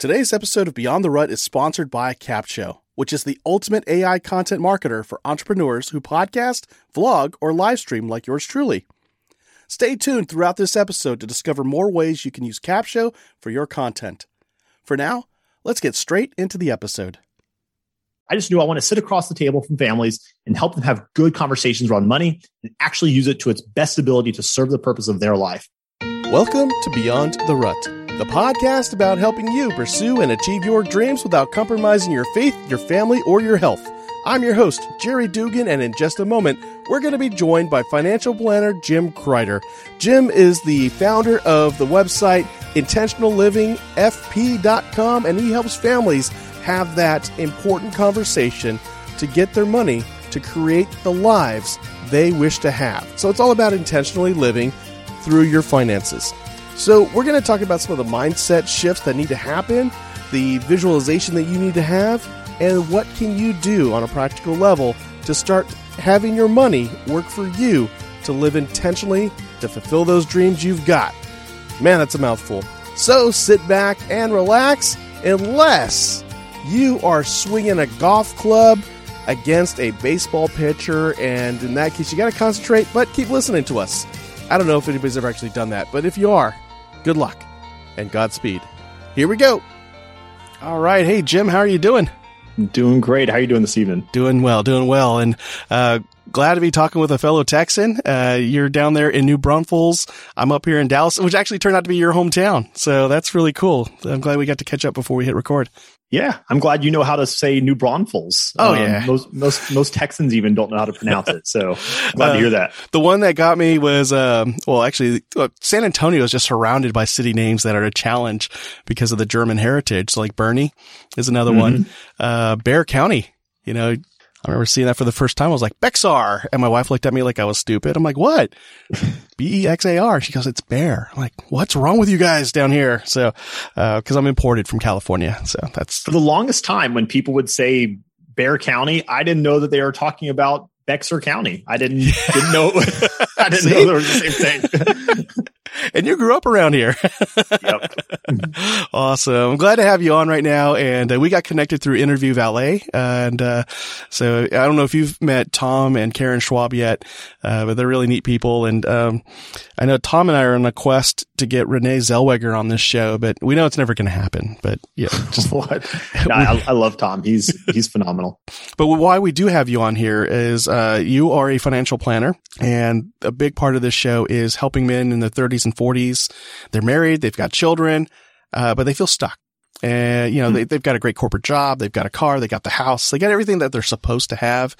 Today's episode of Beyond the Rut is sponsored by Capsho, which is the ultimate AI content marketer for entrepreneurs who podcast, vlog, or live stream like yours truly. Stay tuned throughout this episode to discover more ways you can use Capsho for your content. For now, let's get straight into the episode. I just knew I want to sit across the table from families and help them have good conversations around money and actually use it to its best ability to serve the purpose of their life. Welcome to Beyond the Rut, the podcast about helping you pursue and achieve your dreams without compromising your faith, your family, or your health. I'm your host, Jerry Dugan, and in just a moment, we're going to be joined by financial planner Jim Crider. Jim is the founder of the website intentionallivingfp.com, and he helps families have that important conversation to get their money to create the lives they wish to have. So it's all about intentionally living through your finances. So we're going to talk about some of the mindset shifts that need to happen, the visualization that you need to have, and what can you do on a practical level to start having your money work for you to live intentionally to fulfill those dreams you've got. Man, that's a mouthful. So sit back and relax unless you are swinging a golf club against a baseball pitcher, and in that case, you got to concentrate, but keep listening to us. I don't know if anybody's ever actually done that, but if you are, good luck and Godspeed. Here we go. All right. Hey, Jim, how are you doing? Doing great. How are you doing this evening? Doing well, doing well. And, uh, glad to be talking with a fellow Texan. Uh, you're down there in New Braunfels. I'm up here in Dallas, which actually turned out to be your hometown. So that's really cool. I'm glad we got to catch up before we hit record. Yeah, I'm glad you know how to say New Braunfels. Oh um, yeah, most most most Texans even don't know how to pronounce it. So glad uh, to hear that. The one that got me was, um, well, actually, San Antonio is just surrounded by city names that are a challenge because of the German heritage. So like Boerne is another mm-hmm. one. Uh, Bexar County, you know, I remember seeing that for the first time. I was like, Bexar. And my wife looked at me like I was stupid. I'm like, what? B-E-X-A-R. She goes, it's bear. I'm like, what's wrong with you guys down here? So, uh, cause I'm imported from California. So that's for the longest time when people would say Bear County, I didn't know that they were talking about Bexar County. I didn't, didn't know, I didn't know they were the same thing. And you grew up around here. yep. awesome. I'm glad to have you on right now. And uh, we got connected through Interview Valet. and uh, so I don't know if you've met Tom and Karen Schwab yet, uh, but they're really neat people. And um, I know Tom and I are on a quest to get Renee Zellweger on this show, but we know it's never going to happen. But yeah, just what? No, I, I, love Tom. He's he's phenomenal. But why we do have you on here is uh, you are a financial planner, and a big part of this show is helping men in their 30s and 40s. They're married, they've got children, uh, but they feel stuck. And, you know, mm-hmm. they, they've got a great corporate job. They've got a car. They got the house. They got everything that they're supposed to have.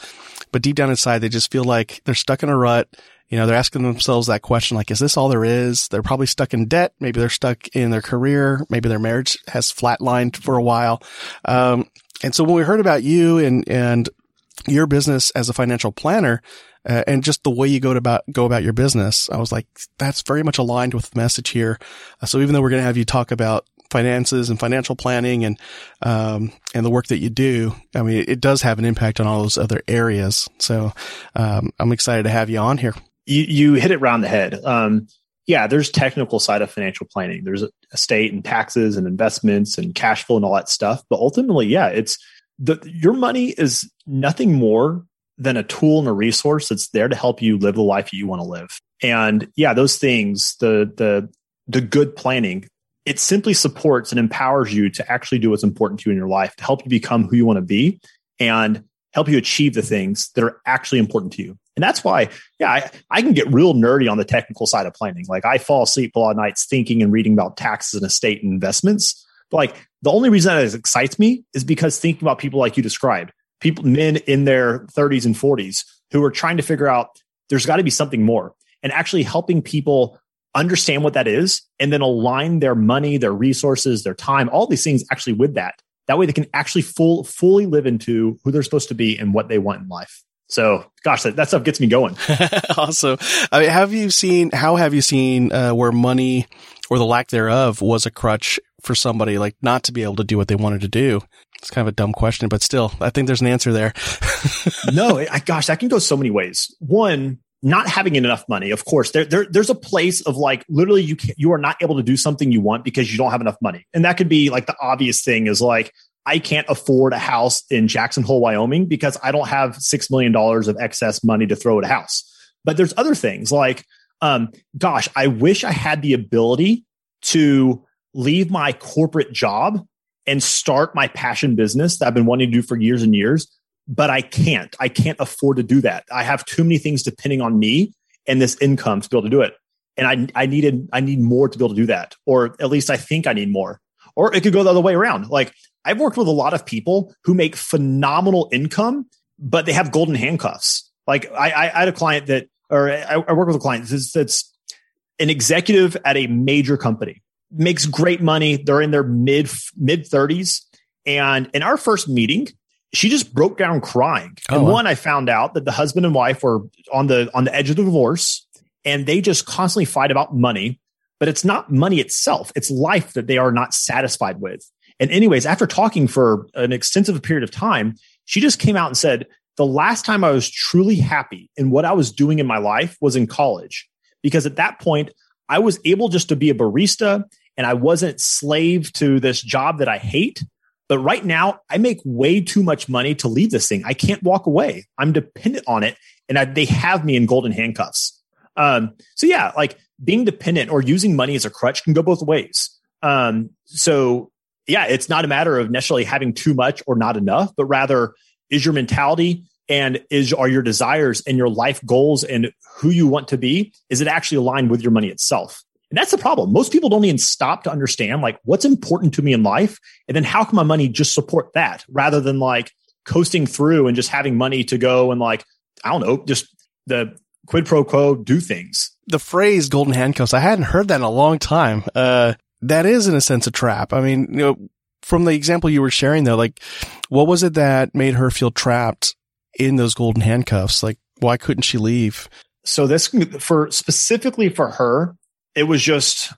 But deep down inside, they just feel like they're stuck in a rut. You know, they're asking themselves that question, like, is this all there is? They're probably stuck in debt. Maybe they're stuck in their career. Maybe their marriage has flatlined for a while. Um, and so when we heard about you and, and your business as a financial planner, uh, and just the way you go about go about your business. I was like, that's very much aligned with the message here. Uh, so even though we're going to have you talk about finances and financial planning and um, and the work that you do, I mean, it does have an impact on all those other areas. So um, I'm excited to have you on here. You you hit it round the head. Um, yeah, there's technical side of financial planning. There's estate and taxes and investments and cash flow and all that stuff. But ultimately, yeah, it's the your money is nothing more than a tool and a resource that's there to help you live the life you want to live. And yeah, those things, the the the good planning, it simply supports and empowers you to actually do what's important to you in your life to help you become who you want to be and help you achieve the things that are actually important to you. And that's why, yeah, I, I can get real nerdy on the technical side of planning. Like I fall asleep a lot of nights thinking and reading about taxes and estate and investments. But like the only reason that excites me is because thinking about people like you described, people, men in their 30s and 40s who are trying to figure out there's got to be something more and actually helping people understand what that is and then align their money, their resources, their time, all these things actually with that. That way they can actually full, fully live into who they're supposed to be and what they want in life. So, gosh, that, that stuff gets me going. awesome. I mean, have you seen, how have you seen uh, where money or the lack thereof was a crutch for somebody like not to be able to do what they wanted to do? It's kind of a dumb question, but still, I think there's an answer there. no, I, gosh, that can go so many ways. One, not having enough money. Of course, there, there there's a place of like literally you can, you are not able to do something you want because you don't have enough money, and that could be like the obvious thing is like I can't afford a house in Jackson Hole, Wyoming because I don't have six million dollars of excess money to throw at a house. But there's other things like, um, gosh, I wish I had the ability to leave my corporate job and start my passion business that I've been wanting to do for years and years but I can't. I can't afford to do that. I have too many things depending on me and this income to be able to do it. And I, I needed, I need more to be able to do that, or at least I think I need more. Or it could go the other way around. Like I've worked with a lot of people who make phenomenal income, but they have golden handcuffs. Like I, I, had a client that, or I, I work with a client that's an executive at a major company, makes great money. They're in their mid mid thirties, and in our first meeting, she just broke down crying. Oh, and one, I found out that the husband and wife were on the on the edge of the divorce, and they just constantly fight about money. But it's not money itself; it's life that they are not satisfied with. And anyways, after talking for an extensive period of time, she just came out and said, "The last time I was truly happy in what I was doing in my life was in college, because at that point I was able just to be a barista." And I wasn't slave to this job that I hate but right now, I make way too much money to leave this thing. I can't walk away. I'm dependent on it, and I, they have me in golden handcuffs. Um, so yeah, like being dependent or using money as a crutch can go both ways. Um, so yeah, it's not a matter of necessarily having too much or not enough, but rather is your mentality and is are your desires and your life goals and who you want to be is it actually aligned with your money itself and that's the problem. Most people don't even stop to understand like what's important to me in life. And then how can my money just support that rather than like coasting through and just having money to go and like, I don't know, just the quid pro quo do things. The phrase golden handcuffs, I hadn't heard that in a long time. Uh, that is in a sense a trap. I mean, you know, from the example you were sharing though, like what was it that made her feel trapped in those golden handcuffs? Like why couldn't she leave? So this for specifically for her, it was just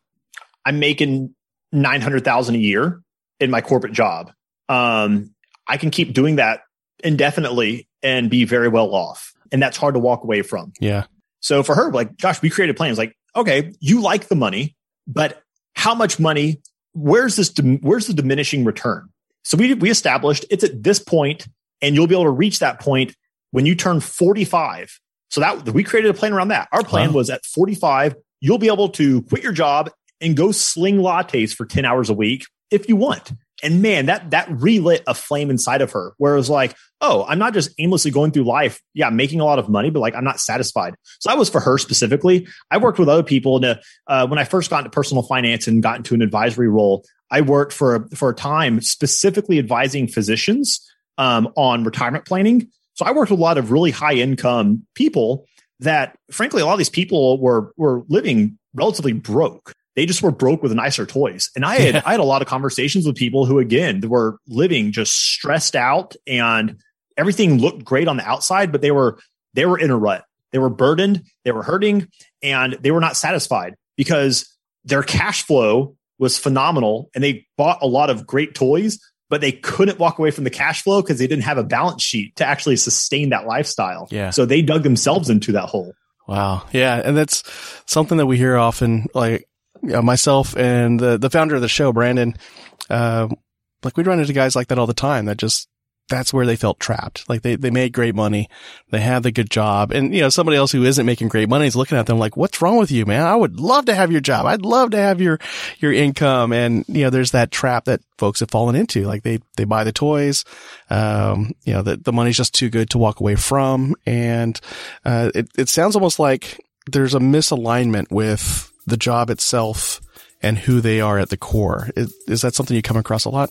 I'm making nine hundred thousand a year in my corporate job. Um, I can keep doing that indefinitely and be very well off, and that's hard to walk away from. Yeah. So for her, like, gosh, we created plans. Like, okay, you like the money, but how much money? Where's this? Where's the diminishing return? So we we established it's at this point, and you'll be able to reach that point when you turn forty five. So that we created a plan around that. Our plan wow. was at 45, you'll be able to quit your job and go sling lattes for 10 hours a week if you want. And man, that that relit a flame inside of her where it was like, oh, I'm not just aimlessly going through life, yeah, making a lot of money, but like I'm not satisfied. So that was for her specifically. I worked with other people. And uh, when I first got into personal finance and got into an advisory role, I worked for for a time specifically advising physicians um, on retirement planning. So I worked with a lot of really high income people that frankly, a lot of these people were were living relatively broke. They just were broke with nicer toys. And I had. I had a lot of conversations with people who again were living just stressed out and everything looked great on the outside, but they were they were in a rut. They were burdened, they were hurting, and they were not satisfied because their cash flow was phenomenal and they bought a lot of great toys, but they couldn't walk away from the cash flow because they didn't have a balance sheet to actually sustain that lifestyle. Yeah. So they dug themselves into that hole. Wow. Yeah. And that's something that we hear often, like myself and the, the founder of the show, Brandon, uh, like we run into guys like that all the time that just that's where they felt trapped. Like they, they made great money. They had the good job. And, you know, somebody else who isn't making great money is looking at them like, what's wrong with you, man? I would love to have your job. I'd love to have your, your income. And, you know, there's that trap that folks have fallen into. Like they, they buy the toys. Um, you know, the, the money's just too good to walk away from. And, uh, it, it sounds almost like there's a misalignment with the job itself and who they are at the core. Is, is that something you come across a lot?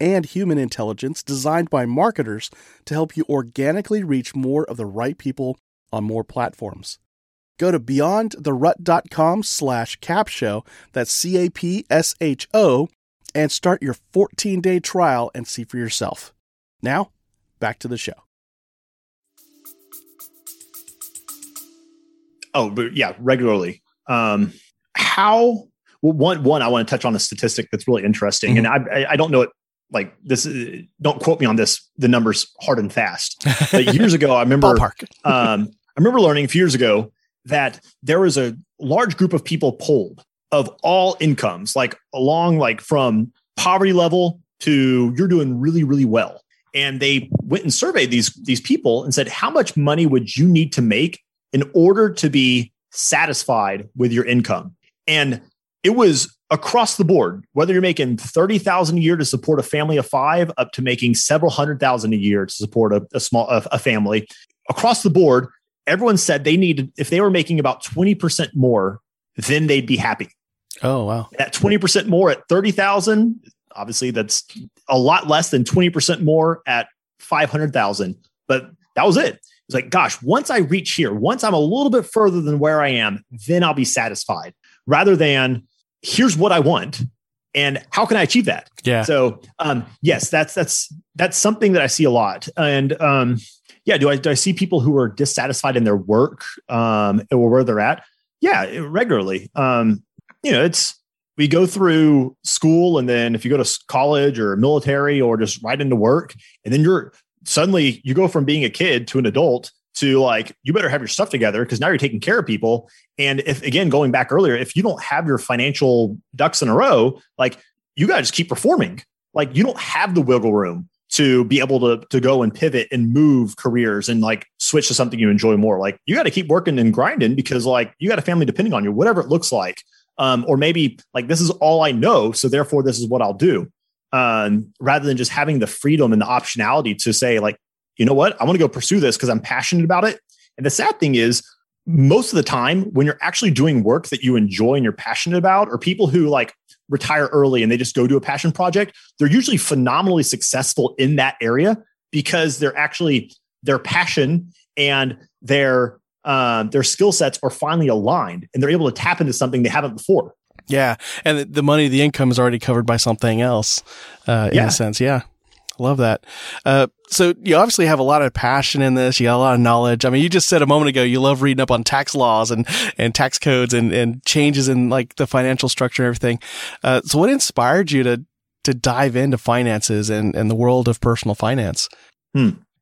and human intelligence designed by marketers to help you organically reach more of the right people on more platforms. Go to beyondtherut.com slash capsho, that's C-A-P-S-H-O, and start your 14-day trial and see for yourself. Now, back to the show. Oh, but yeah, regularly. Um, how? Well, one one I want to touch on a statistic that's really interesting, and I I- I don't know it like this. uh, Don't quote me on this. The numbers hard and fast. But years ago, I remember um, I remember learning a few years ago that there was a large group of people polled of all incomes, like along like from poverty level to you're doing really, really well. And they went and surveyed these these people and said, how much money would you need to make in order to be satisfied with your income? And it was across the board, whether you're making 30,000 a year to support a family of five up to making several hundred thousand a year to support a, a small a, a family across the board, everyone said they needed, if they were making about 20% more, then they'd be happy. Oh, wow. At 20% more at 30,000, obviously that's a lot less than 20% more at 500,000. But that was it. It's like, gosh, once I reach here, once I'm a little bit further than where I am, then I'll be satisfied rather than here's what I want. And how can I achieve that? Yeah. So um, yes, that's that's that's something that I see a lot. And um, yeah, do I do I see people who are dissatisfied in their work um, or where they're at? Yeah, regularly. Um, you know, it's we go through school, and then if you go to college or military or just right into work, and then you're suddenly you go from being a kid to an adult to like you better have your stuff together because now you're taking care of people. And if again going back earlier if you don't have your financial ducks in a row like you got to just keep performing. Like you don't have the wiggle room to be able to to go and pivot and move careers and like switch to something you enjoy more. Like you got to keep working and grinding because like you got a family depending on you whatever it looks like. Um, or maybe like this is all i know so therefore this is what i'll do. Um, rather than just having the freedom and the optionality to say like you know what i want to go pursue this because i'm passionate about it and the sad thing is most of the time when you're actually doing work that you enjoy and you're passionate about or people who like retire early and they just go do a passion project they're usually phenomenally successful in that area because they're actually their passion and their um, their skill sets are finally aligned and they're able to tap into something they haven't before Yeah. And the- the money, the income is already covered by something else, uh, in Yeah. a sense. Yeah. Love that. Uh, so you obviously have a lot of passion in this. You got a lot of knowledge. I mean, you just said a moment ago, you love reading up on tax laws and, and tax codes and, and changes in like the financial structure and everything. Uh, so what inspired you to, to dive into finances and, and the world of personal finance?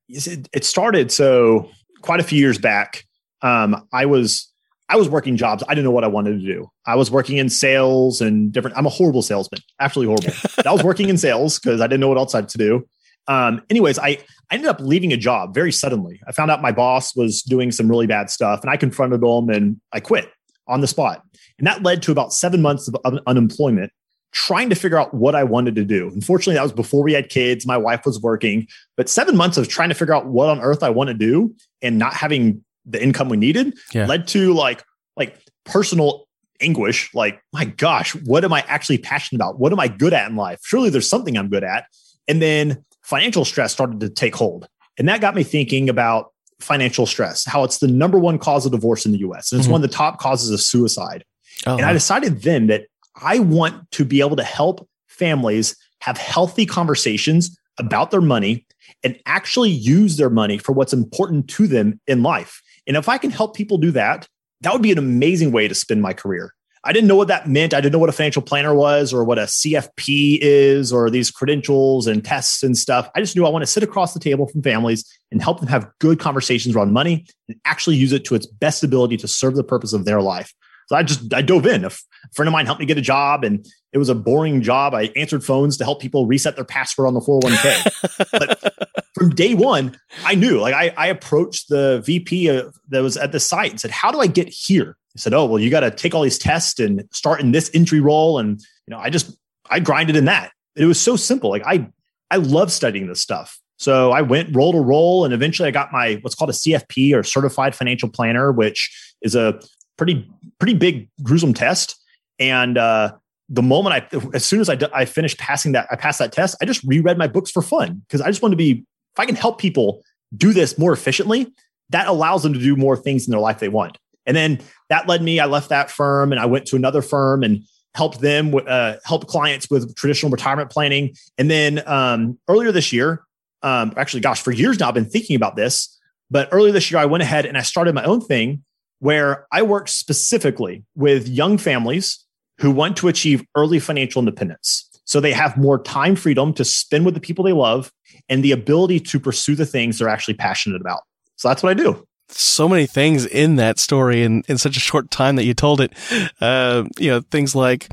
It, it started so quite a few years back. Um, I was I was working jobs. I didn't know what I wanted to do. I was working in sales and different. I'm a horrible salesman, absolutely horrible. I was working in sales because I didn't know what else I had to do. Um, anyways, I, I ended up leaving a job very suddenly. I found out my boss was doing some really bad stuff, and I confronted him and I quit on the spot. And that led to about seven months of un- unemployment, trying to figure out what I wanted to do. Unfortunately, that was before we had kids. My wife was working, but seven months of trying to figure out what on earth I want to do and not having the income we needed Yeah. led to like like personal anguish. Like, my gosh, what am I actually passionate about? What am I good at in life? Surely there's something I'm good at. And then financial stress started to take hold. And that got me thinking about financial stress, how it's the number one cause of divorce in the US. And it's Mhm. one of the top causes of suicide. Oh, And I decided then that I want to be able to help families have healthy conversations about their money and actually use their money for what's important to them in life. And if I can help people do that, that would be an amazing way to spend my career. I didn't know what that meant. I didn't know what a financial planner was or what a CFP is or these credentials and tests and stuff. I just knew I want to sit across the table from families and help them have good conversations around money and actually use it to its best ability to serve the purpose of their life. So I just I dove in. A friend of mine helped me get a job, and it was a boring job. I answered phones to help people reset their password on the 401k. but from day one, I knew. Like I, I approached the VP of, that was at the site and said, "How do I get here?" He said, "Oh, well, you got to take all these tests and start in this entry role." And you know, I just I grinded in that. It was so simple. Like I I love studying this stuff. So I went roll to roll, and eventually I got my what's called a CFP or Certified Financial Planner, which is a pretty pretty big gruesome test. And uh, the moment I, as soon as I, I finished passing that, I passed that test. I just reread my books for fun because I just want to be. If I can help people do this more efficiently, that allows them to do more things in their life they want. And then that led me, I left that firm and I went to another firm and helped them uh, help clients with traditional retirement planning. And then um, earlier this year, um, actually, gosh, for years now, I've been thinking about this. But earlier this year, I went ahead and I started my own thing where I work specifically with young families who want to achieve early financial independence. So they have more time freedom to spend with the people they love and the ability to pursue the things they're actually passionate about. So that's what I do so many things in that story in, in such a short time that you told it. Uh, you know, things like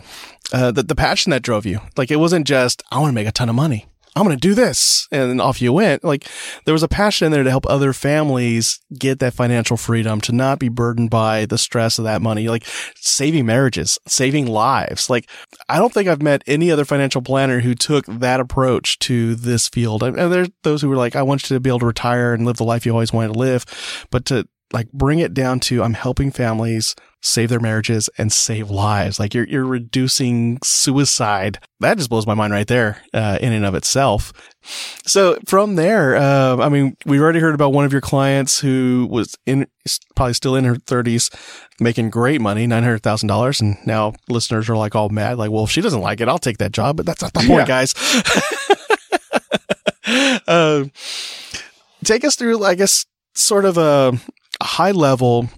uh, the, the passion that drove you. Like it wasn't just, I want to make a ton of money. I'm going to do this. And off you went. Like there was a passion in there to help other families get that financial freedom, to not be burdened by the stress of that money, like saving marriages, saving lives. Like I don't think I've met any other financial planner who took that approach to this field. And there's those who were like, I want you to be able to retire and live the life you always wanted to live, but to like bring it down to I'm helping families save their marriages and save lives. Like you're you're reducing suicide. That just blows my mind right there, uh, in and of itself. So from there, uh, I mean, we've already heard about one of your clients who was in probably still in her 30s, making great money, nine hundred thousand dollars, and now listeners are like all mad, like, well, if she doesn't like it, I'll take that job. But that's not the point, yeah. guys. uh, take us through, I guess, sort of a a high level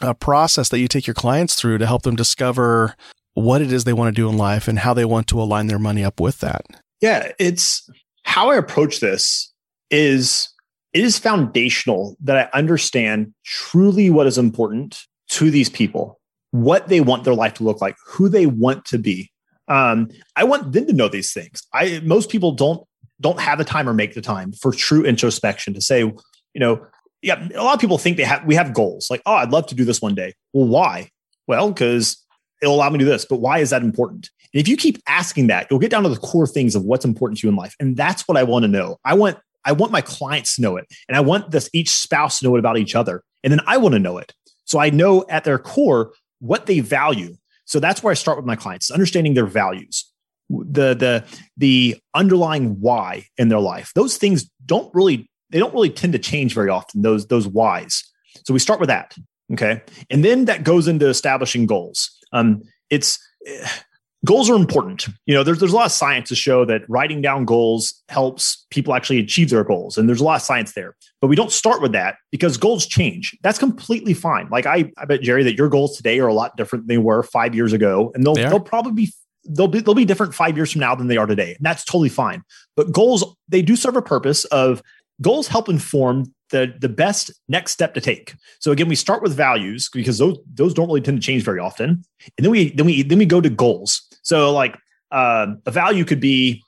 uh, process that you take your clients through to help them discover what it is they want to do in life and how they want to align their money up with that. Yeah, it's how I approach this is it is foundational that I understand truly what is important to these people, what they want their life to look like, who they want to be. Um, I want them to know these things. I most people don't don't have the time or make the time for true introspection to say, you know, yeah, a lot of people think they have we have goals. Like, oh, I'd love to do this one day. Well, why? Well, because it'll allow me to do this. But why is that important? And if you keep asking that, you'll get down to the core things of what's important to you in life. And that's what I want to know. I want I want my clients to know it. And I want this each spouse to know it about each other. And then I want to know it. So I know at their core what they value. So that's where I start with my clients, understanding their values, the the the underlying why in their life. Those things don't really they don't really tend to change very often those those whys. So we start with that okay? And then that goes into establishing goals. Um, it's goals are important. You know there's, there's a lot of science to show that writing down goals helps people actually achieve their goals and there's a lot of science there. But we don't start with that because goals change. That's completely fine. Like i, I bet jerry that your goals today are a lot different than they were five years ago and they'll, they they'll probably be they'll be they'll be different five years from now than they are today and that's totally fine. But goals they do serve a purpose of goals help inform the, the best next step to take. So again, we start with values because those those don't really tend to change very often, and then we then we then we go to goals. So like uh, a value could be,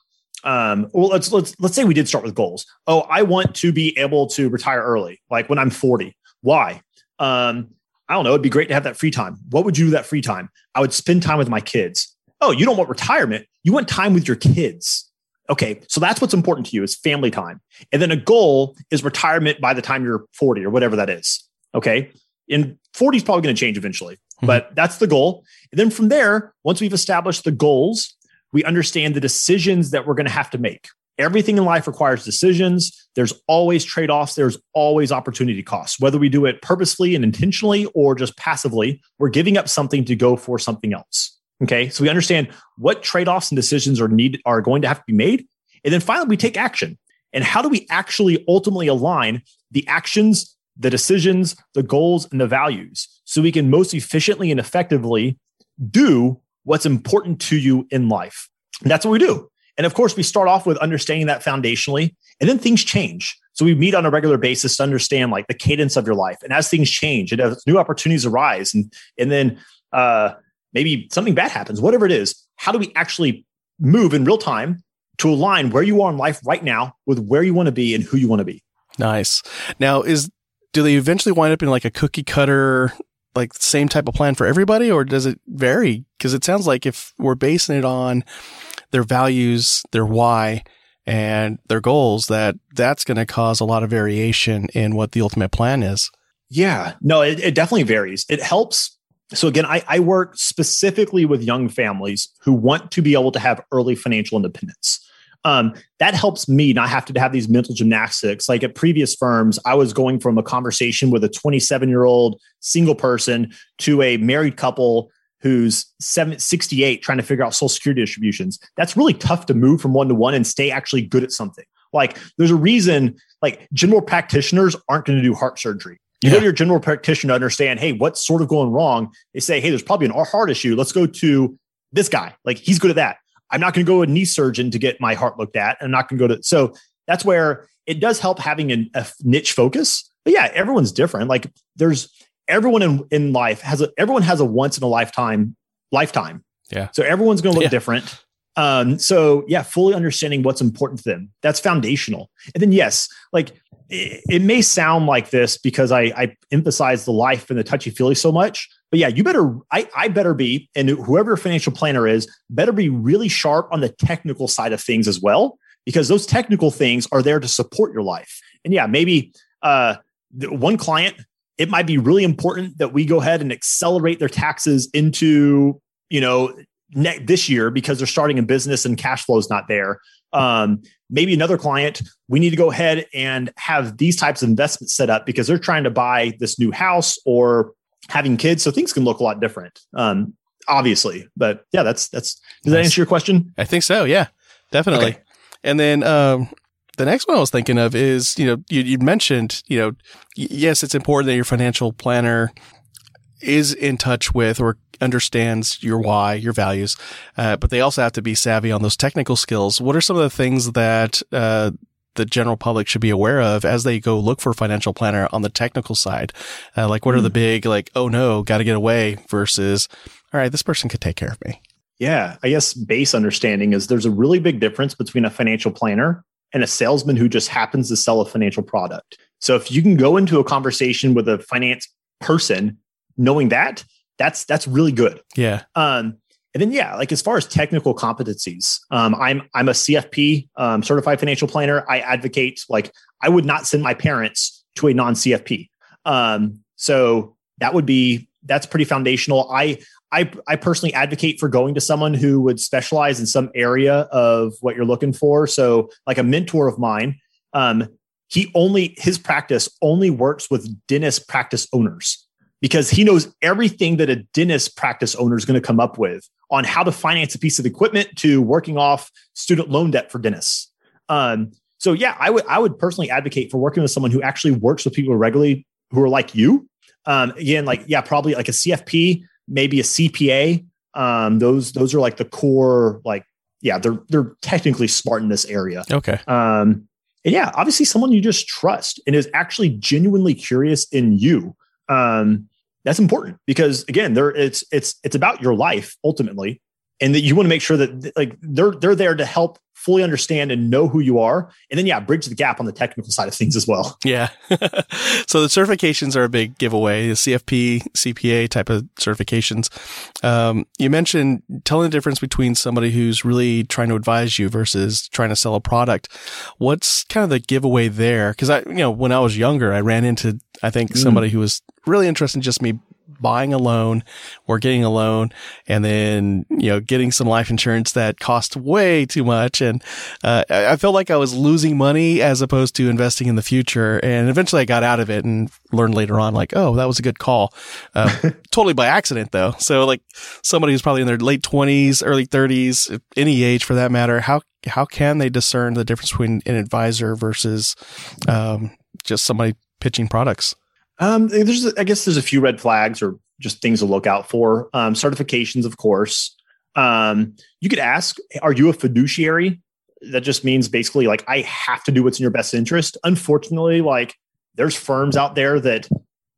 um, well, let's let's let's say we did start with goals. Oh, I want to be able to retire early, like when I'm 40. Why? Um, I don't know. It'd be great to have that free time. What would you do that free time? I would spend time with my kids. Oh, you don't want retirement. You want time with your kids. Okay, so that's what's important to you is family time. And then a goal is retirement by the time you're 40 or whatever that is. Okay. And 40 is probably going to change eventually, mm-hmm. but that's the goal. And then from there, once we've established the goals, we understand the decisions that we're going to have to make. Everything in life requires decisions. There's always trade offs. There's always opportunity costs. Whether we do it purposefully and intentionally or just passively, we're giving up something to go for something else. Okay. So we understand what trade offs and decisions are needed, are going to have to be made. And then finally, we take action. And how do we actually ultimately align the actions, the decisions, the goals, and the values so we can most efficiently and effectively do what's important to you in life? And that's what we do. And of course, we start off with understanding that foundationally, and then things change. So we meet on a regular basis to understand like the cadence of your life. And as things change and as new opportunities arise, and and then uh, maybe something bad happens, whatever it is, how do we actually move in real time to align where you are in life right now with where you want to be and who you want to be? Nice. Now, is do they eventually wind up in like a cookie cutter, like same type of plan for everybody, or does it vary? Because it sounds like if we're basing it on their values, their why, and their goals, that that's going to cause a lot of variation in what the ultimate plan is. Yeah, no, it, it definitely varies. It helps so again, I, I, work specifically with young families who want to be able to have early financial independence. Um, that helps me not have to have these mental gymnastics. Like at previous firms, I was going from a conversation with a 27 year old single person to a married couple who's 68 trying to figure out social security distributions. That's really tough to move from one to one and stay actually good at something. Like there's a reason like general practitioners aren't going to do heart surgery. You yeah. go to your general practitioner to understand, hey, what's sort of going wrong? They say, hey, there's probably an heart issue. Let's go to this guy. Like he's good at that. I'm not going to go to a knee surgeon to get my heart looked at. I'm not going to go to. So that's where it does help having an, a niche focus. But yeah, everyone's different. Like there's everyone in, in life has a everyone has a once in a lifetime lifetime. Yeah. So everyone's going to look yeah. different. Um, so yeah, fully understanding what's important to them. That's foundational. And then yes, like it, it may sound like this because I, I emphasize the life and the touchy feely so much, but yeah, you better, I, I better be, and whoever your financial planner is, better be really sharp on the technical side of things as well, because those technical things are there to support your life. And yeah, maybe uh, one client, it might be really important that we go ahead and accelerate their taxes into, you know, ne- this year because they're starting a business and cash flow is not there. Um, maybe another client, we need to go ahead and have these types of investments set up because they're trying to buy this new house or having kids. So things can look a lot different. Um, obviously, but yeah, that's, that's, does nice. that answer your question? I think so. Yeah, definitely. Okay. And then, um, the next one I was thinking of is, you know, you, you mentioned, you know, yes, it's important that your financial planner is in touch with or understands your why, your values, uh, but they also have to be savvy on those technical skills. What are some of the things that uh, the general public should be aware of as they go look for a financial planner on the technical side? Uh, like, what are the hmm. big, like, oh no, got to get away versus, all right, this person could take care of me? Yeah, I guess base understanding is there's a really big difference between a financial planner and a salesman who just happens to sell a financial product. So if you can go into a conversation with a finance person knowing that, that's that's really good. Yeah. Um, and then yeah, like as far as technical competencies, um, I'm I'm a CFP um, certified financial planner. I advocate like I would not send my parents to a non CFP. Um, so that would be that's pretty foundational. I I I personally advocate for going to someone who would specialize in some area of what you're looking for. So like a mentor of mine, um, he only his practice only works with dentist practice owners because he knows everything that a dentist practice owner is going to come up with on how to finance a piece of equipment to working off student loan debt for dentists. Um, so yeah, I would I would personally advocate for working with someone who actually works with people regularly who are like you. Um, again, like yeah, probably like a CFP, maybe a CPA. Um, those those are like the core like yeah, they're they're technically smart in this area. Okay. Um, and yeah, obviously someone you just trust and is actually genuinely curious in you. Um, that's important because again, there it's it's it's about your life ultimately, and that you want to make sure that like they're they're there to help fully understand and know who you are. And then, yeah, bridge the gap on the technical side of things as well. Yeah. so the certifications are a big giveaway, the CFP, CPA type of certifications. Um, you mentioned telling the difference between somebody who's really trying to advise you versus trying to sell a product. What's kind of the giveaway there? Cause I, you know, when I was younger, I ran into, I think mm. somebody who was really interested in just me buying a loan or getting a loan and then, you know, getting some life insurance that cost way too much. And, uh, I felt like I was losing money as opposed to investing in the future. And eventually I got out of it and learned later on, like, oh, that was a good call. Uh, totally by accident though. So like somebody who's probably in their late twenties, early thirties, any age for that matter, how, how can they discern the difference between an advisor versus, um, just somebody pitching products? Um, there's, I guess, there's a few red flags or just things to look out for. Um, certifications, of course. Um, you could ask, "Are you a fiduciary?" That just means basically like I have to do what's in your best interest. Unfortunately, like there's firms out there that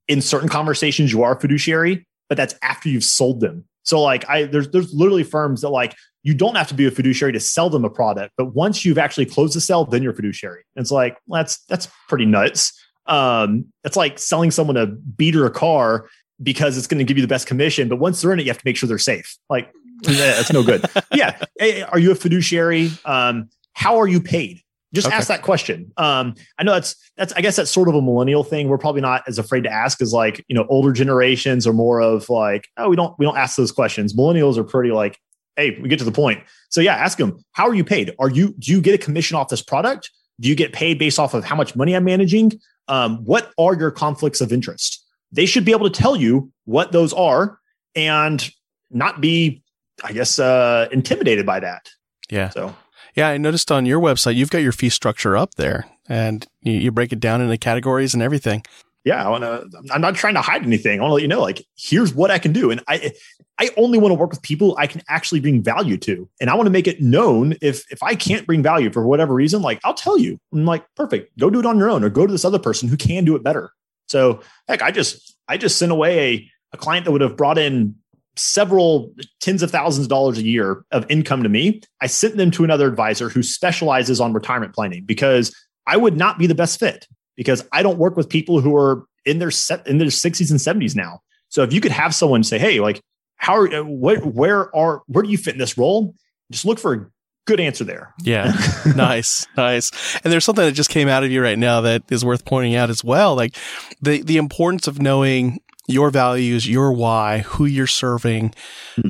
in certain conversations you are fiduciary, but that's after you've sold them. So like I there's there's literally firms that like you don't have to be a fiduciary to sell them a product, but once you've actually closed the sale, then you're fiduciary. And it's like well, that's that's pretty nuts. Um, it's like selling someone a beat or a car because it's going to give you the best commission. But once they're in it, you have to make sure they're safe. Like that's no good. yeah. Hey, are you a fiduciary? Um, how are you paid? Just okay. ask that question. Um, I know that's that's I guess that's sort of a millennial thing. We're probably not as afraid to ask as like you know older generations are more of like oh we don't we don't ask those questions. Millennials are pretty like hey, we get to the point. So yeah, ask them, how are you paid? Are you do you get a commission off this product? Do you get paid based off of how much money I'm managing? Um, what are your conflicts of interest? They should be able to tell you what those are and not be, I guess, uh, intimidated by that. Yeah. So Yeah, I noticed on your website you've got your fee structure up there, and you, you break it down into categories and everything. Yeah, I want to. I'm not trying to hide anything. I want to let you know, like, here's what I can do, and I, I only want to work with people I can actually bring value to, and I want to make it known if if I can't bring value for whatever reason, like I'll tell you. I'm like, perfect, go do it on your own, or go to this other person who can do it better. So, heck, I just I just sent away a a client that would have brought in several tens of thousands of dollars a year of income to me. I sent them to another advisor who specializes on retirement planning because I would not be the best fit because I don't work with people who are in their set in their 60s and 70s now. So if you could have someone say, "Hey, like, how are uh, what, where are where do you fit in this role?" Just look for a good answer there. Yeah. nice. Nice. And there's something that just came out of you right now that is worth pointing out as well. Like the, the importance of knowing your values, your why, who you're serving,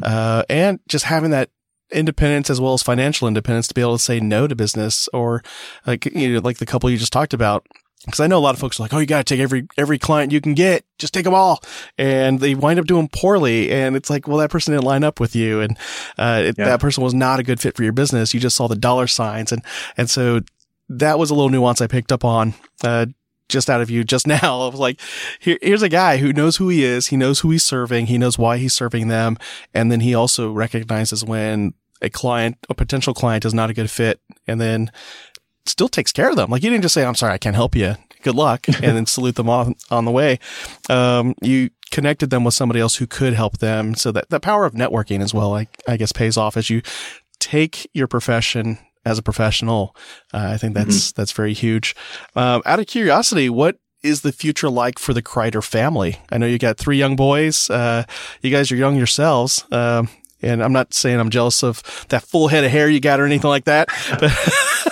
uh, and just having that independence as well as financial independence to be able to say no to business or like, you know, like the couple you just talked about. Cause I know a lot of folks are like, Oh, you got to take every, every client you can get. Just take them all. And they wind up doing poorly. And it's like, well, that person didn't line up with you. And, uh, it, Yeah. that person was not a good fit for your business. You just saw the dollar signs. And, and so that was a little nuance I picked up on, uh, just out of you just now. I was like, here, here's a guy who knows who he is. He knows who he's serving. He knows why he's serving them. And then he also recognizes when a client, a potential client is not a good fit and then still takes care of them. Like you didn't just say, I'm sorry, I can't help you. Good luck. and then salute them on, on the way. Um, you connected them with somebody else who could help them. So that the power of networking as well, I, I guess pays off as you take your profession as a professional. Uh, I think that's, that's very huge. Um, out of curiosity, what is the future like for the Crider family? I know you got three young boys. Uh, you guys are young yourselves. Um, and I'm not saying I'm jealous of that full head of hair you got or anything like that. But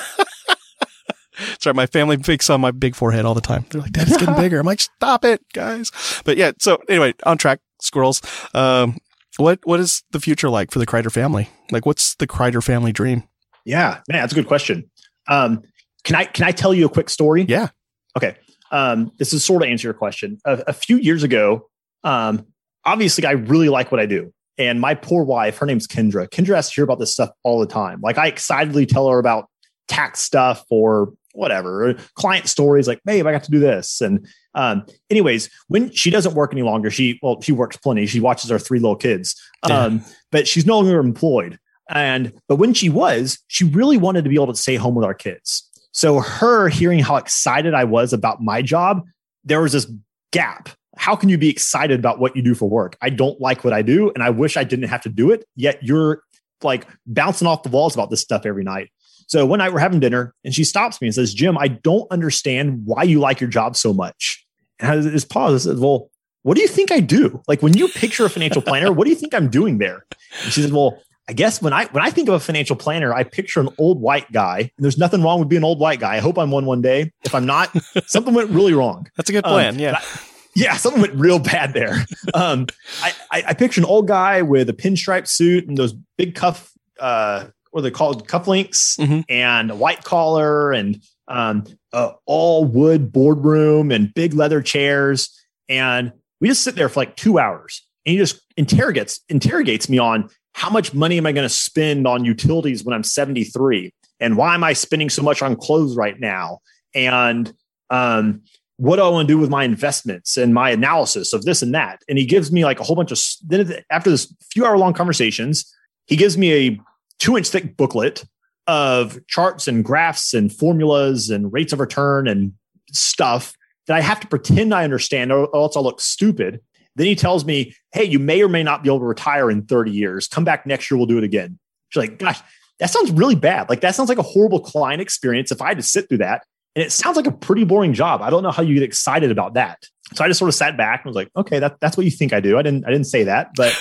Sorry, my family picks on my big forehead all the time. They're like, "Dad's getting bigger." I'm like, "Stop it, guys!" But yeah. So anyway, on track, squirrels. Um, what what is the future like for the Crider family? Like, what's the Crider family dream? Yeah, man, that's a good question. Um, can I can I tell you a quick story? Yeah. Okay. Um, this is sort of answer your question. A, a few years ago, um, obviously, I really like what I do. And my poor wife, her name's Kendra. Kendra has to hear about this stuff all the time. Like I excitedly tell her about tax stuff or whatever, client stories like, babe, I got to do this. And um, anyways, when she doesn't work any longer, she well, she works plenty. She watches our three little kids. Um, but she's no longer employed. And but when she was, she really wanted to be able to stay home with our kids. So her hearing how excited I was about my job, there was this gap. How can you be excited about what you do for work? I don't like what I do and I wish I didn't have to do it. Yet you're like bouncing off the walls about this stuff every night. So one night we're having dinner and she stops me and says, Jim, I don't understand why you like your job so much. And I just pause and says, Well, what do you think I do? Like when you picture a financial planner, what do you think I'm doing there? And she said, Well, I guess when I when I think of a financial planner, I picture an old white guy. And there's nothing wrong with being an old white guy. I hope I'm one one day. If I'm not, something went really wrong. That's a good Um, plan. yeah. I- yeah, something went real bad there. Um, I, I, I picture an old guy with a pinstripe suit and those big cuff, uh, what are they called, cufflinks, Mhm. and a white collar, and um, a all wood boardroom and big leather chairs. And we just sit there for like two hours, and he just interrogates interrogates me on how much money am I going to spend on utilities when I'm 73, and why am I spending so much on clothes right now, and um, what do I want to do with my investments and my analysis of this and that? And he gives me like a whole bunch of then after this few hour long conversations, he gives me a two inch thick booklet of charts and graphs and formulas and rates of return and stuff that I have to pretend I understand or else I'll look stupid. Then he tells me, Hey, you may or may not be able to retire in 30 years. Come back next year, we'll do it again. She's like, gosh, that sounds really bad. Like that sounds like a horrible client experience if I had to sit through that. And it sounds like a pretty boring job. I don't know how you get excited about that. So I just sort of sat back and was like, okay, that, that's what you think I do. I didn't, I didn't say that, but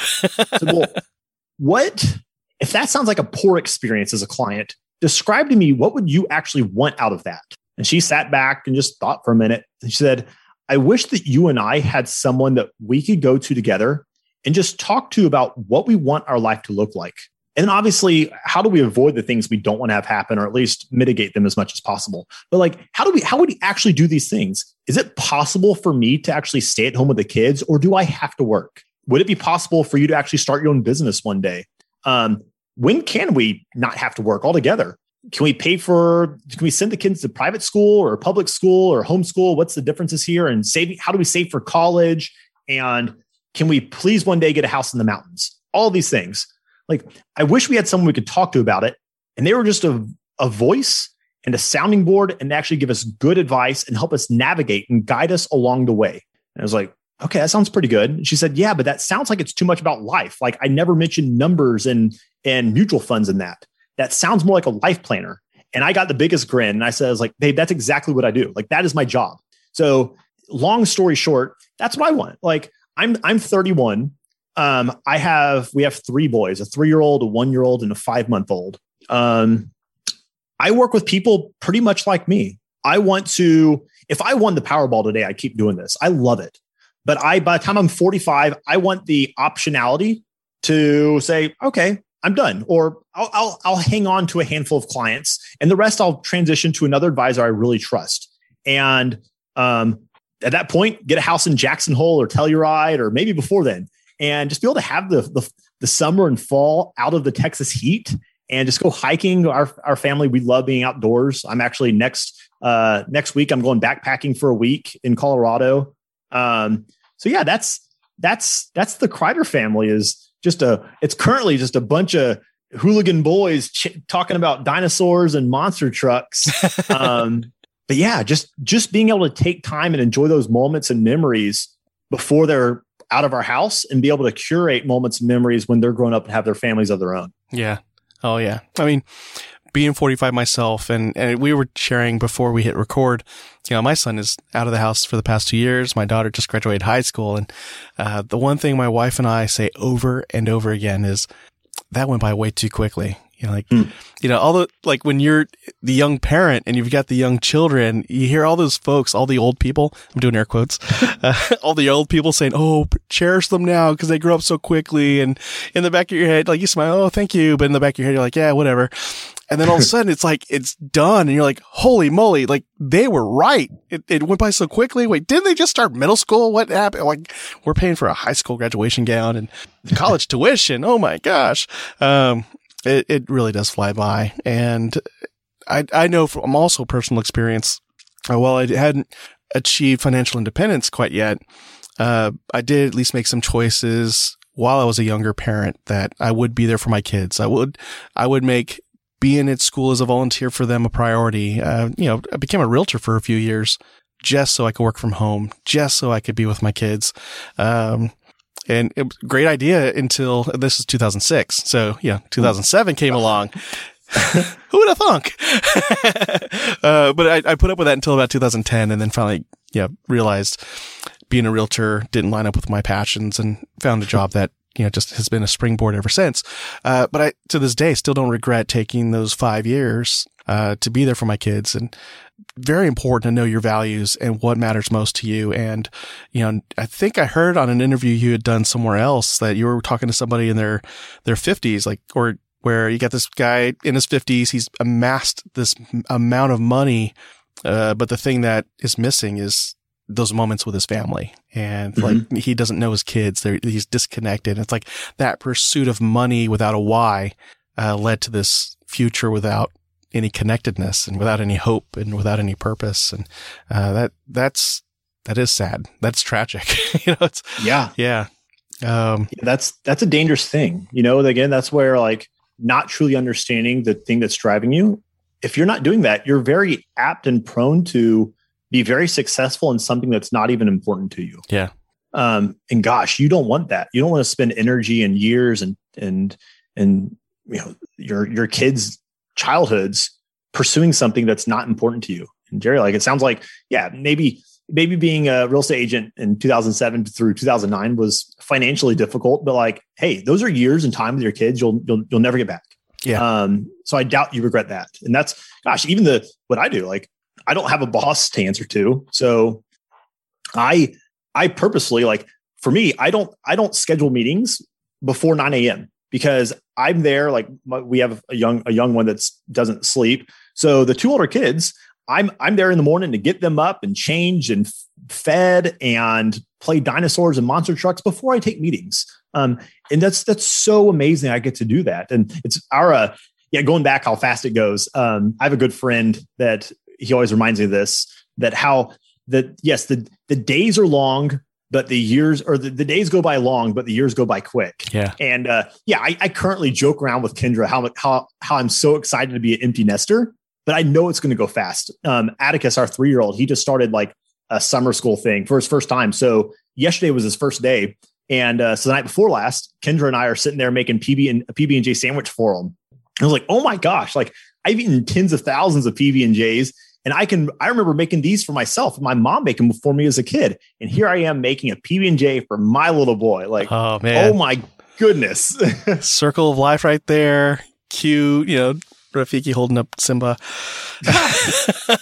well, what if that sounds like a poor experience as a client? Describe to me what would you actually want out of that? And she sat back and just thought for a minute. And she said, I wish that you and I had someone that we could go to together and just talk to about what we want our life to look like. And then obviously, how do we avoid the things we don't want to have happen or at least mitigate them as much as possible? But like, how do we, how would we actually do these things? Is it possible for me to actually stay at home with the kids or do I have to work? Would it be possible for you to actually start your own business one day? Um, when can we not have to work altogether? Can we pay for, can we send the kids to private school or public school or homeschool? What's the differences here? And saving, how do we save for college? And can we please one day get a house in the mountains? All these things. Like, I wish we had someone we could talk to about it. And they were just a, a voice and a sounding board and actually give us good advice and help us navigate and guide us along the way. And I was like, okay, that sounds pretty good. And she said, yeah, but that sounds like it's too much about life. Like I never mentioned numbers and, and mutual funds in that. That sounds more like a life planner. And I got the biggest grin. And I said, I was like, babe, that's exactly what I do. Like that is my job. So long story short, that's what I want. Like I'm, I'm 31. Um, I have, we have three boys, a three-year-old, a one-year-old, and a five-month-old. Um, I work with people pretty much like me. I want to, if I won the Powerball today, I keep doing this. I love it. But I, by the time I'm 45, I want the optionality to say, okay, I'm done, or I'll, I'll, I'll hang on to a handful of clients, and the rest I'll transition to another advisor I really trust. And um, at that point, get a house in Jackson Hole or Telluride, or maybe before then, and just be able to have the, the the summer and fall out of the Texas heat and just go hiking. Our our family, we love being outdoors. I'm actually next uh, next week. I'm going backpacking for a week in Colorado. Um, so yeah, that's that's that's the Crider family is just a. It's currently just a bunch of hooligan boys ch- talking about dinosaurs and monster trucks. um, but yeah, just just being able to take time and enjoy those moments and memories before they're out of our house and be able to curate moments and memories when they're grown up and have their families of their own. Yeah. Oh yeah. I mean, being 45 myself and, and we were sharing before we hit record, you know, my son is out of the house for the past two years. My daughter just graduated high school. And, uh, the one thing my wife and I say over and over again is that went by way too quickly. You know, like, mm. you know, all the, like when you're the young parent and you've got the young children, you hear all those folks, all the old people, I'm doing air quotes, uh, all the old people saying, Oh, cherish them now because they grow up so quickly. And in the back of your head, like you smile, Oh, thank you. But in the back of your head, you're like, yeah, whatever. And then all of a sudden it's like, it's done. And you're like, holy moly, like they were right. It, it went by so quickly. Wait, didn't they just start middle school? What happened? Like we're paying for a high school graduation gown and college tuition. Oh my gosh. Um, it, it really does fly by. And I, I know from also personal experience, uh, while I hadn't achieved financial independence quite yet, uh, I did at least make some choices while I was a younger parent that I would be there for my kids. I would, I would make being at school as a volunteer for them a priority. Uh, you know, I became a realtor for a few years just so I could work from home, just so I could be with my kids. Um, and it was a great idea until this is 2006. So yeah, 2007 came along. Who would have thunk? uh, but I, I, put up with that until about 2010 and then finally, yeah, realized being a realtor didn't line up with my passions and found a job that, you know, just has been a springboard ever since. Uh, but I, to this day, still don't regret taking those five years, uh, to be there for my kids. And very important to know your values and what matters most to you. And, you know, I think I heard on an interview you had done somewhere else that you were talking to somebody in their, their fifties, like, or where you got this guy in his fifties. He's amassed this amount of money. Uh, but the thing that is missing is those moments with his family and mm-hmm. like he doesn't know his kids. They're, he's disconnected. It's like that pursuit of money without a why, uh, led to this future without any connectedness and without any hope and without any purpose. And, uh, that, that's, that is sad. That's tragic. you know, it's, yeah. Yeah. Um, yeah, that's, that's a dangerous thing. You know, again, that's where like not truly understanding the thing that's driving you. If you're not doing that, you're very apt and prone to be very successful in something that's not even important to you. Yeah. Um, and gosh, you don't want that. You don't want to spend energy and years and, and, and, you know, your, your kids childhoods pursuing something that's not important to you. And Jerry, like it sounds like, yeah, maybe maybe being a real estate agent in 2007 through 2009 was financially difficult, but like, hey, those are years and time with your kids you'll you'll you'll never get back. Yeah. Um, so I doubt you regret that. And that's gosh, even the what I do, like I don't have a boss to answer to. So I I purposely like for me, I don't I don't schedule meetings before 9 a.m. because I'm there. Like we have a young a young one that doesn't sleep. So the two older kids, I'm I'm there in the morning to get them up and change and fed and play dinosaurs and monster trucks before I take meetings. Um, and that's that's so amazing. I get to do that, and it's our uh, yeah. Going back, how fast it goes. Um, I have a good friend that he always reminds me of this. That how that yes, the the days are long, but the years or the, the days go by long, but the years go by quick. Yeah. And uh, yeah, I, I currently joke around with Kendra how how how I'm so excited to be an empty nester, but I know it's going to go fast. Um, Atticus, our three year old, he just started like a summer school thing for his first time. So yesterday was his first day, and uh, so the night before last, Kendra and I are sitting there making PB and a PB and J sandwich for him. And I was like, oh my gosh, like I've eaten tens of thousands of PB and J's and I can, I remember making these for myself. My mom making them for me as a kid. And here I am making a PB and J for my little boy. Like, oh man, oh my goodness. Circle of life right there. Cute, you know, Rafiki holding up Simba. uh,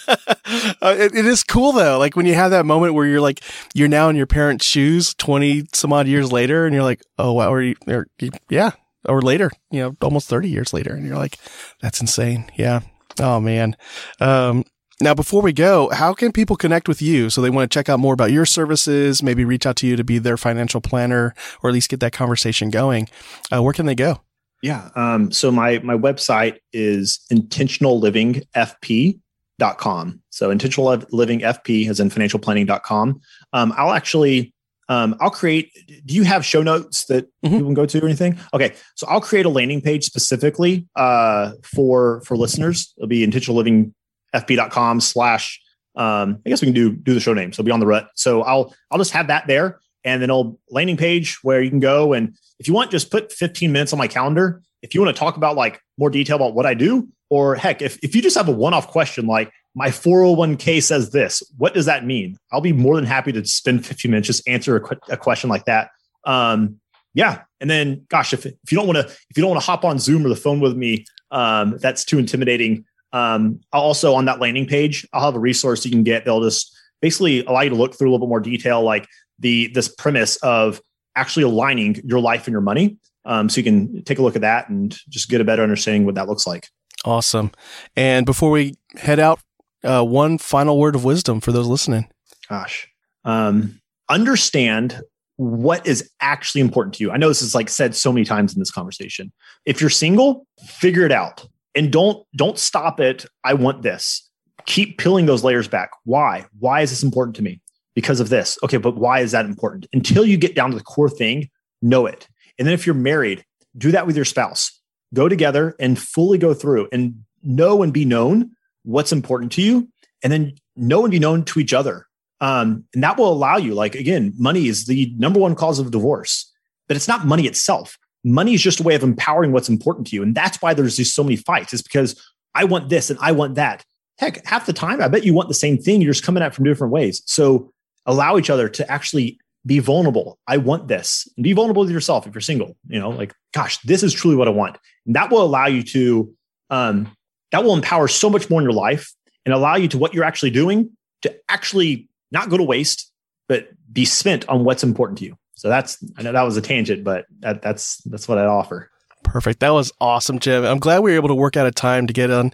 it, it is cool though. Like when you have that moment where you're like, you're now in your parents' shoes 20 some odd years later and you're like, oh, wow. Or, or yeah. Or later, you know, almost 30 years later. And you're like, that's insane. Yeah. Oh man. Um, now, before we go, how can people connect with you? So they want to check out more about your services, maybe reach out to you to be their financial planner, or at least get that conversation going. Uh, where can they go? Yeah. Um, so my my website is intentionallivingfp.com. So intentional living FP is in financialplanning.com. Um, I'll actually um, I'll create. Do you have show notes that mm-hmm. people can go to or anything? Okay, so I'll create a landing page specifically uh, for for listeners. It'll be intentional living fp.com slash um, I guess we can do do the show name. So Beyond the Rut. So I'll I'll just have that there and then a landing page where you can go and if you want, just put 15 minutes on my calendar. If you want to talk about like more detail about what I do, or heck, if, if you just have a one-off question like my 401k says this, what does that mean? I'll be more than happy to spend 15 minutes just answer a, qu- a question like that. Um, yeah. And then gosh, if, if you don't want to, if you don't want to hop on Zoom or the phone with me, um, that's too intimidating. Um, also on that landing page, I'll have a resource you can get. They'll just basically allow you to look through a little bit more detail, like the this premise of actually aligning your life and your money. Um, so you can take a look at that and just get a better understanding what that looks like. Awesome. And before we head out, uh, one final word of wisdom for those listening. Gosh, um, understand what is actually important to you. I know this is like said so many times in this conversation. If you're single, figure it out and don't don't stop it. I want this. Keep peeling those layers back. Why? Why is this important to me? Because of this. Okay but why is that important? Until you get down to the core thing know it. And then if you're married do that with your spouse. Go together and fully go through and know and be known what's important to you. And then know and be known to each other. Um, and that will allow you like again money is the number one cause of divorce but it's not money itself money is just a way of empowering what's important to you. And that's why there's just so many fights. is because I want this and I want that. Heck, half the time, I bet you want the same thing. You're just coming at from different ways. So allow each other to actually be vulnerable. I want this. And be vulnerable with yourself if you're single. You know, like, gosh, this is truly what I want. And that will allow you to, um, that will empower so much more in your life and allow you to what you're actually doing to actually not go to waste, but be spent on what's important to you. So that's I know that was a tangent, but that, that's that's what I offer. Perfect. That was awesome, Jim. I'm glad we were able to work out a time to get on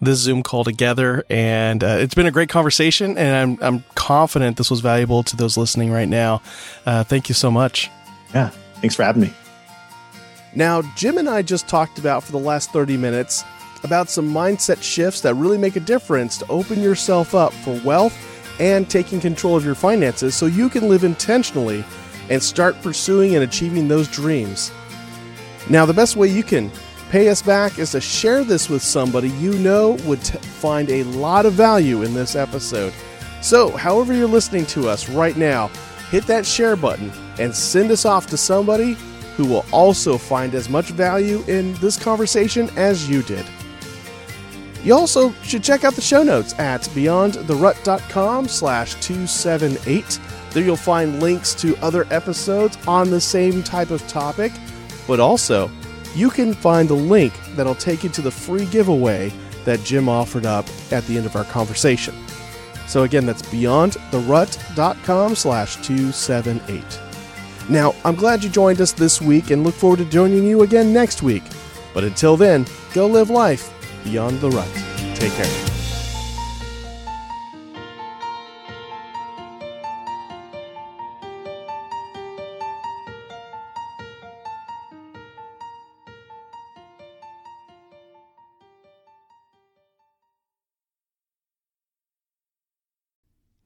this Zoom call together, and uh, it's been a great conversation. And I'm I'm confident this was valuable to those listening right now. Uh, thank you so much. Yeah, thanks for having me. Now, Jim and I just talked about for the last 30 minutes about some mindset shifts that really make a difference to open yourself up for wealth and taking control of your finances so you can live intentionally and start pursuing and achieving those dreams. Now, the best way you can pay us back is to share this with somebody you know would t- find a lot of value in this episode. So, however, you're listening to us right now, hit that share button and send us off to somebody who will also find as much value in this conversation as you did. You also should check out the show notes at beyondtherut.com slash 278 there you'll find links to other episodes on the same type of topic, but also you can find the link that'll take you to the free giveaway that Jim offered up at the end of our conversation. So again, that's beyondtherut.com slash 278. Now, I'm glad you joined us this week and look forward to joining you again next week. But until then, go live life beyond the rut. Take care.